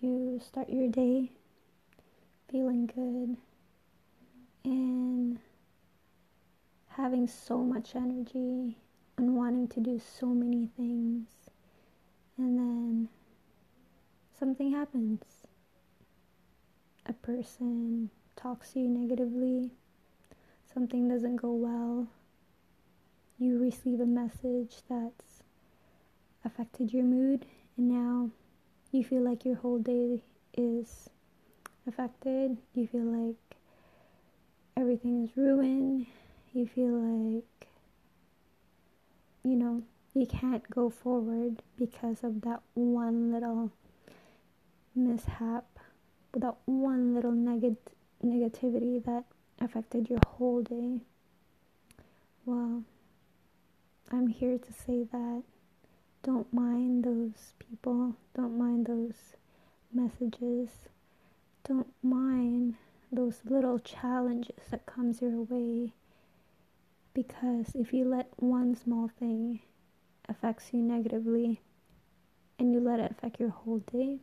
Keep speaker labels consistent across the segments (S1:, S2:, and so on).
S1: you start your day feeling good and having so much energy and wanting to do so many things, and then something happens. A person talks to you negatively, something doesn't go well, you receive a message that's affected your mood, and now you feel like your whole day is affected. You feel like everything is ruined. You feel like, you know, you can't go forward because of that one little mishap, that one little neg- negativity that affected your whole day. Well, I'm here to say that don't mind those people, don't mind those messages, don't mind those little challenges that comes your way. Because if you let one small thing affects you negatively and you let it affect your whole day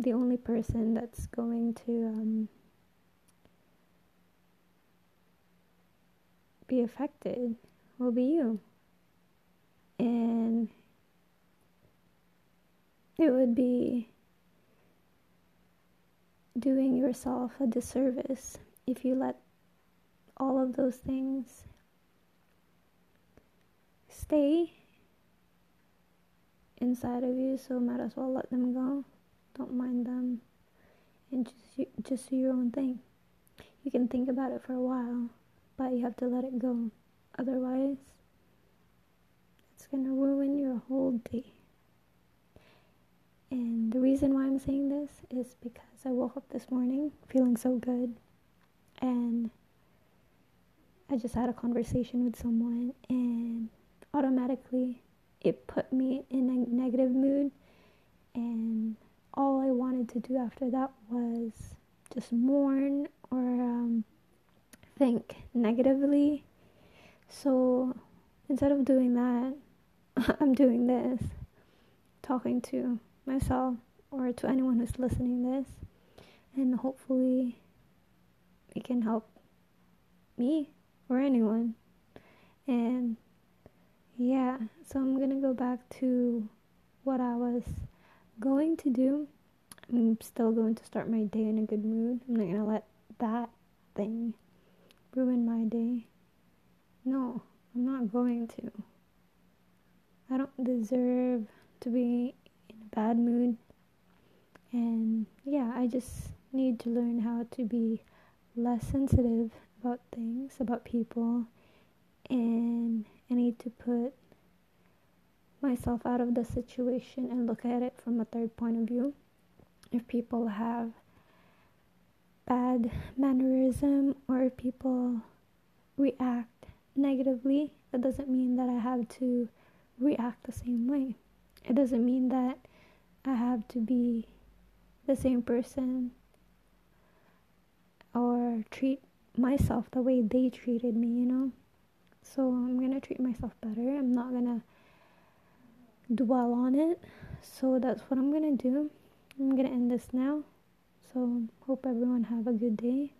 S1: the only person that's going to um, be affected will be you. And it would be doing yourself a disservice if you let all of those things stay inside of you, so might as well let them go. Don't mind them and just just do your own thing. You can think about it for a while, but you have to let it go. Otherwise, going to ruin your whole day. And the reason why I'm saying this is because I woke up this morning feeling so good and I just had a conversation with someone and automatically it put me in a negative mood and all I wanted to do after that was just mourn or um, think negatively. So instead of doing that, I'm doing this, talking to myself or to anyone who's listening this, and hopefully it can help me or anyone. And yeah, so I'm gonna go back to what I was going to do. I'm still going to start my day in a good mood. I'm not gonna let that thing ruin my day. No, I'm not going to. I don't deserve to be in a bad mood. And yeah, I just need to learn how to be less sensitive about things, about people, and I need to put myself out of the situation and look at it from a third point of view. If people have bad mannerism or if people react negatively, that doesn't mean that I have to react the same way. It doesn't mean that I have to be the same person or treat myself the way they treated me, you know? So I'm gonna treat myself better. I'm not gonna dwell on it. So that's what I'm gonna do. I'm gonna end this now. So hope everyone have a good day.